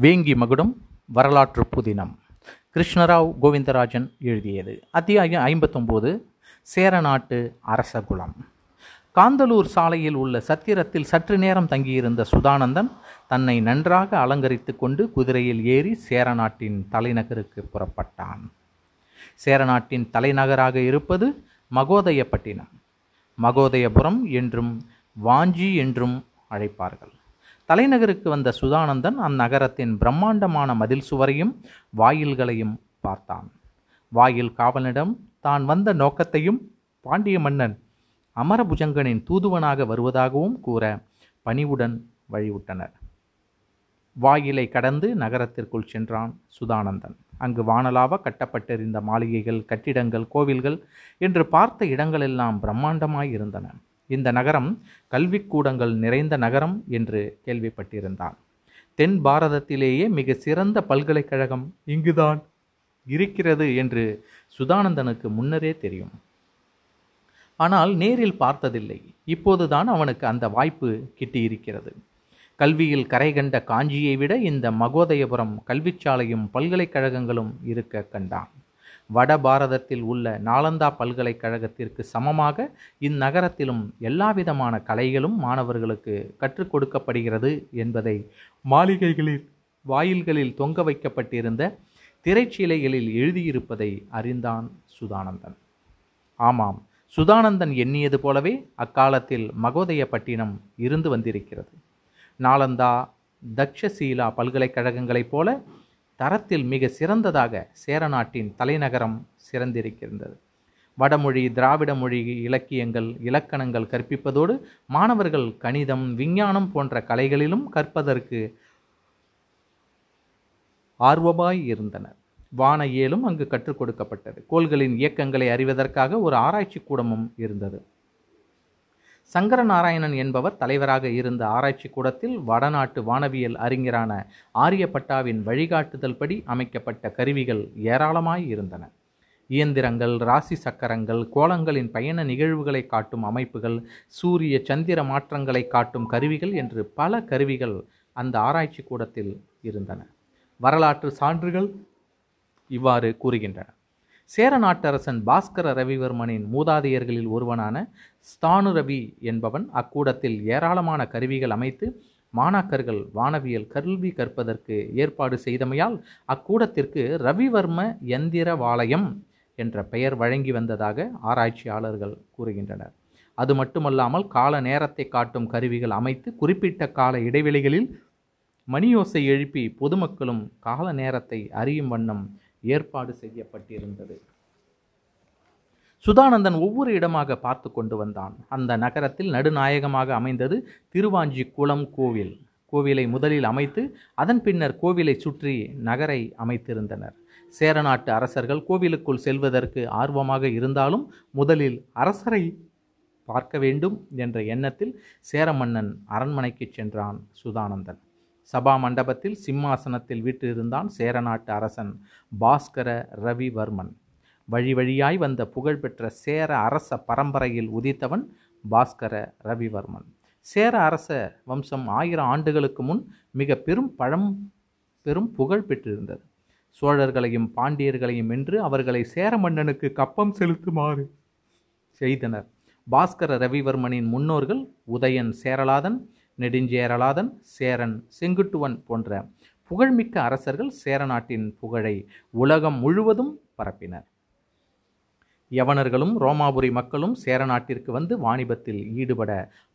வேங்கி மகுடம் வரலாற்று புதினம். கிருஷ்ணராவ் கோவிந்தராஜன் எழுதியது. அத்தியாயம் ஐம்பத்தொம்போது சேரநாட்டு அரசகுலம். காந்தலூர் சாலையில் உள்ள சத்திரத்தில் சற்று நேரம் தங்கியிருந்த சுதானந்தன் தன்னை நன்றாக அலங்கரித்து கொண்டு குதிரையில் ஏறி சேரநாட்டின் தலைநகருக்கு புறப்பட்டான். சேரநாட்டின் தலைநகராக இருப்பது மகோதயப்பட்டினம். மகோதயபுரம் என்றும் வாஞ்சி என்றும் அழைப்பார்கள். தலைநகருக்கு வந்த சுதானந்தன் அந்நகரத்தின் பிரம்மாண்டமான மதில் சுவரையும் வாயில்களையும் பார்த்தான். வாயில் காவலனிடம் தான் வந்த நோக்கத்தையும் பாண்டிய மன்னன் அமரபுஜங்கனின் தூதுவனாக வருவதாகவும் கூற பணிவுடன் வழிவிட்டனர். வாயிலை கடந்து நகரத்திற்குள் சென்றான் சுதானந்தன். அங்கு வானலாவ கட்டப்பட்டிருந்த மாளிகைகள் கட்டிடங்கள் கோவில்கள் என்று பார்த்த இடங்களெல்லாம் பிரம்மாண்டமாய் இருந்தன இந்த நகரம் கல்விக்கூடங்கள் நிறைந்த நகரம் என்று கேள்விப்பட்டிருந்தான். தென் பாரதத்திலேயே மிக சிறந்த பல்கலைக்கழகம் இங்குதான் இருக்கிறது என்று சுதானந்தனுக்கு முன்னரே தெரியும். ஆனால் நேரில் பார்த்ததில்லை. இப்போதுதான் அவனுக்கு அந்த வாய்ப்பு கிட்டியிருக்கிறது. கல்வியில் கரை கண்ட காஞ்சியை விட இந்த மகோதயபுரம் கல்விச்சாலையும் பல்கலைக்கழகங்களும் இருக்க கண்டான். வட பாரதத்தில் உள்ள நாலந்தா பல்கலைக்கழகத்திற்கு சமமாக இந்நகரத்திலும் எல்லாவிதமான கலைகளும் மாணவர்களுக்கு கற்றுக் கொடுக்கப்படுகிறது என்பதை மாளிகைகளில் வாயில்களில் தொங்க வைக்கப்பட்டிருந்த திரைச்சீலைகளில் எழுதியிருப்பதை அறிந்தான் சுதானந்தன். ஆமாம் சுதானந்தன் எண்ணியது போலவே அக்காலத்தில் மகோதயப்பட்டினம் இருந்து வந்திருக்கிறது. நாலந்தா தக்ஷசீலா பல்கலைக்கழகங்களைப் போல தரத்தில் மிக சிறந்ததாக சேரநாட்டின் தலைநகரம் சிறந்திருக்கின்றது. வடமொழி திராவிட மொழி இலக்கியங்கள் இலக்கணங்கள் கற்பிப்பதோடு மாணவர்கள் கணிதம் விஞ்ஞானம் போன்ற கலைகளிலும் கற்பதற்கு ஆர்வமாய் இருந்தனர். வான இயலும் அங்கு கற்றுக் கொடுக்கப்பட்டது. கோள்களின் இயக்கங்களை அறிவதற்காக ஒரு ஆராய்ச்சி கூடமும் இருந்தது. சங்கரநாராயணன் என்பவர் தலைவராக இருந்த ஆராய்ச்சி கூடத்தில் வடநாட்டு வானவியல் அறிஞரான ஆரியப்பட்டாவின் வழிகாட்டுதல் படி அமைக்கப்பட்ட கருவிகள் ஏராளமாய் இருந்தன. இயந்திரங்கள் ராசி சக்கரங்கள் கோலங்களின் பயண நிகழ்வுகளை காட்டும் அமைப்புகள் சூரிய சந்திர மாற்றங்களை காட்டும் கருவிகள் என்று பல கருவிகள் அந்த ஆராய்ச்சி கூடத்தில் இருந்தன. வரலாற்று சான்றுகள் இவ்வாறு கூறுகின்றன. சேர நாட்டரசன் பாஸ்கர ரவிவர்மனின் மூதாதையர்களில் ஒருவனான ஸ்தானு ரவி என்பவன் அக்கூடத்தில் ஏராளமான கருவிகள் அமைத்து மாணாக்கர்கள் வானவியல் கல்வி கற்பதற்கு ஏற்பாடு செய்தமையால் அக்கூடத்திற்கு ரவிவர்ம எந்திரவாலயம் என்ற பெயர் வழங்கி வந்ததாக ஆராய்ச்சியாளர்கள் கூறுகின்றனர். அது மட்டுமல்லாமல் கால நேரத்தை காட்டும் கருவிகள் அமைத்து குறிப்பிட்ட கால இடைவெளிகளில் மணியோசை எழுப்பி பொதுமக்களும் கால நேரத்தை அறியும் வண்ணம் ஏற்பாடு செய்யப்பட்டிருந்தது. சுதானந்தன் ஒவ்வொரு இடமாக பார்த்து கொண்டு வந்தான். அந்த நகரத்தில் நடுநாயகமாக அமைந்தது திருவாஞ்சி குளம் கோவில். கோவிலை முதலில் அமைத்து அதன் பின்னர் கோவிலை சுற்றி நகரை அமைத்திருந்தனர். சேரநாட்டு அரசர்கள் கோவிலுக்குள் செல்வதற்கு ஆர்வமாக இருந்தாலும் முதலில் அரசரை பார்க்க வேண்டும் என்ற எண்ணத்தில் சேரமன்னன் அரண்மனைக்கு சென்றான் சுதானந்தன். சபா மண்டபத்தில் சிம்மாசனத்தில் வீற்றிருந்தான் சேரநாட்டு அரசன் பாஸ்கர ரவிவர்மன். வழி வழியாய் வந்த புகழ்பெற்ற சேர அரச பரம்பரையில் உதித்தவன் பாஸ்கர ரவிவர்மன். சேர அரச வம்சம் ஆயிரம் ஆண்டுகளுக்கு முன் மிக பெரும் பழம் பெரும் புகழ் பெற்றிருந்தது. சோழர்களையும் பாண்டியர்களையும் வென்று அவர்களை சேர மன்னனுக்கு கப்பம் செலுத்துமாறு செய்தனர். பாஸ்கர ரவிவர்மனின் முன்னோர்கள் உதயன் சேரலாதன் நெடுஞ்சேரலாதன் சேரன் செங்குட்டுவன் போன்ற புகழ்மிக்க அரசர்கள் சேரநாட்டின் புகழை உலகம் முழுவதும் பரப்பினர். யவனர்களும் ரோமாபுரி மக்களும் சேரநாட்டிற்கு வந்து வாணிபத்தில் ஈடுபட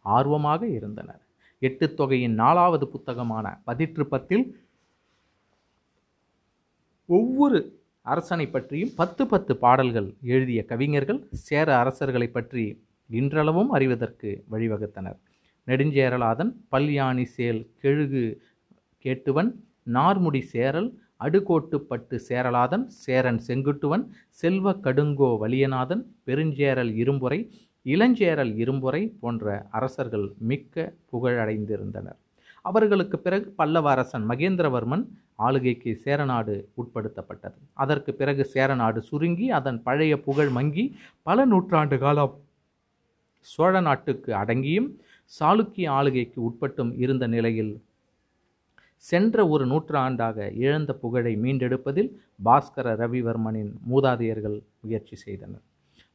ஆர்வமாக இருந்தனர். எட்டு தொகையின் நாலாவது புத்தகமான பதிற்றுப்பத்தில் ஒவ்வொரு அரசனை பற்றியும் பத்து பத்து பாடல்கள் எழுதிய கவிஞர்கள் சேர அரசர்களை பற்றி இன்றளவும் அறிவதற்கு வழிவகுத்தனர். நெடுஞ்சேரலாதன் பல்யாணி சேல் கெழுகு கேட்டுவன் நார்முடி சேரல் அடுகோட்டுப்பட்டு சேரலாதன் சேரன் செங்குட்டுவன் செல்வ கடுங்கோ வலியநாதன் பெருஞ்சேரல் இரும்புரை இளஞ்சேரல் இரும்புரை போன்ற அரசர்கள் மிக்க புகழடைந்திருந்தனர். அவர்களுக்கு பிறகு பல்லவ அரசன் மகேந்திரவர்மன் ஆளுகைக்கு சேரநாடு உட்படுத்தப்பட்டது. அதற்கு பிறகு சேரநாடு சுருங்கி அதன் பழைய புகழ் மங்கி பல நூற்றாண்டு காலம் சோழ நாட்டுக்கு அடங்கியும் சாளுக்கிய ஆளுகைக்கு உட்பட்டும் இருந்த நிலையில் சென்ற ஒரு நூற்றாண்டாக இழந்த புகழை மீண்டெடுப்பதில் பாஸ்கர ரவிவர்மனின் மூதாதையர்கள் முயற்சி செய்தனர்.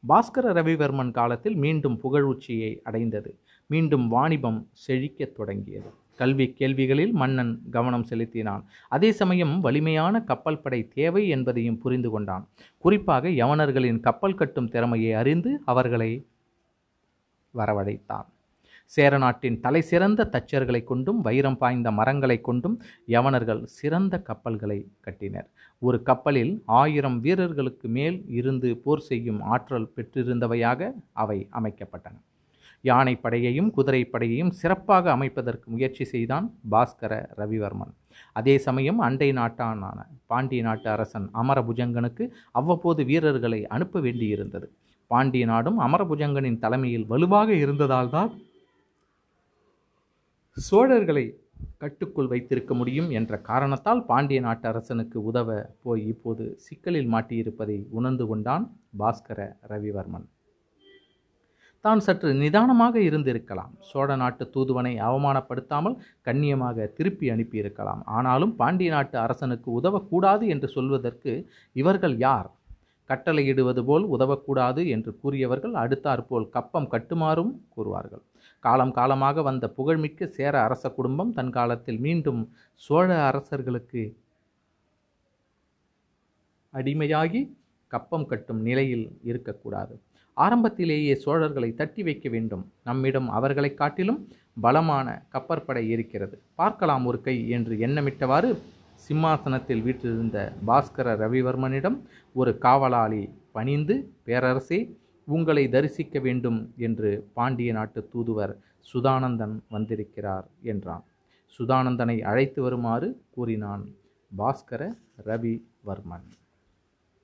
பாஸ்கர ரவிவர்மன் காலத்தில் மீண்டும் புகழூச்சியை அடைந்தது. மீண்டும் வாணிபம் செழிக்கத் தொடங்கியது. கல்வி கேள்விகளில் மன்னன் கவனம் செலுத்தினான். அதே சமயம் வலிமையான கப்பல் படை தேவை என்பதையும் புரிந்து கொண்டான். குறிப்பாக யவனர்களின் கப்பல் கட்டும் திறமையை அறிந்து அவர்களை வரவழைத்தான். சேர நாட்டின் தலை சிறந்த தச்சர்களை கொண்டும் வைரம் பாய்ந்த மரங்களை கொண்டும் யவனர்கள் சிறந்த கப்பல்களை கட்டினர். ஒரு கப்பலில் ஆயிரம் வீரர்களுக்கு மேல் இருந்து போர் செய்யும் ஆற்றல் பெற்றிருந்தவையாக அவை அமைக்கப்பட்டன. யானை படையையும் குதிரை படையையும் சிறப்பாக அமைப்பதற்கு முயற்சி செய்தான் பாஸ்கர ரவிவர்மன். அதே சமயம் அண்டை நாட்டானான பாண்டிய நாட்டு அரசன் அமரபுஜங்கனுக்கு அவ்வப்போது வீரர்களை அனுப்ப வேண்டியிருந்தது. பாண்டிய நாடும் அமரபுஜங்கனின் தலைமையில் வலுவாக இருந்ததால்தான் சோழர்களை கட்டுக்குள் வைத்திருக்க முடியும் என்ற காரணத்தால் பாண்டிய நாட்டு அரசனுக்கு உதவ போய் இப்போது சிக்கலில் மாட்டியிருப்பதை உணர்ந்து கொண்டான் பாஸ்கர ரவிவர்மன். தான் சற்று நிதானமாக இருந்திருக்கலாம். சோழ நாட்டு தூதுவனை அவமானப்படுத்தாமல் கண்ணியமாக திருப்பி அனுப்பியிருக்கலாம். ஆனாலும் பாண்டிய நாட்டு அரசனுக்கு உதவக்கூடாது என்று சொல்வதற்கு இவர்கள் யார்? கட்டளையிடுவது போல் உதவக்கூடாது என்று கூறியவர்கள் அடுத்தாற்போல் கப்பம் கட்டுமாறும் கூறுவார்கள். காலம் காலமாக வந்த புகழ்மிக்க சேர அரச குடும்பம் தன் காலத்தில் மீண்டும் சோழ அரசர்களுக்கு அடிமையாகி கப்பம் கட்டும் நிலையில் இருக்கக்கூடாது. ஆரம்பத்திலேயே சோழர்களை தட்டி வைக்க வேண்டும். நம்மிடம் அவர்களை காட்டிலும் பலமான கப்பற்படை இருக்கிறது. பார்க்கலாம் ஒரு கை என்று எண்ணமிட்டவாறு சிம்மாசனத்தில் வீற்றிருந்த பாஸ்கர ரவிவர்மனிடம் ஒரு காவலாளி பணிந்து பேரரசே உங்களை தரிசிக்க வேண்டும் என்று பாண்டிய நாட்டு தூதுவர் சுதானந்தன் வந்திருக்கிறார் என்றான். சுதானந்தனை அழைத்து வருமாறு கூறினான் பாஸ்கர ரவிவர்மன்.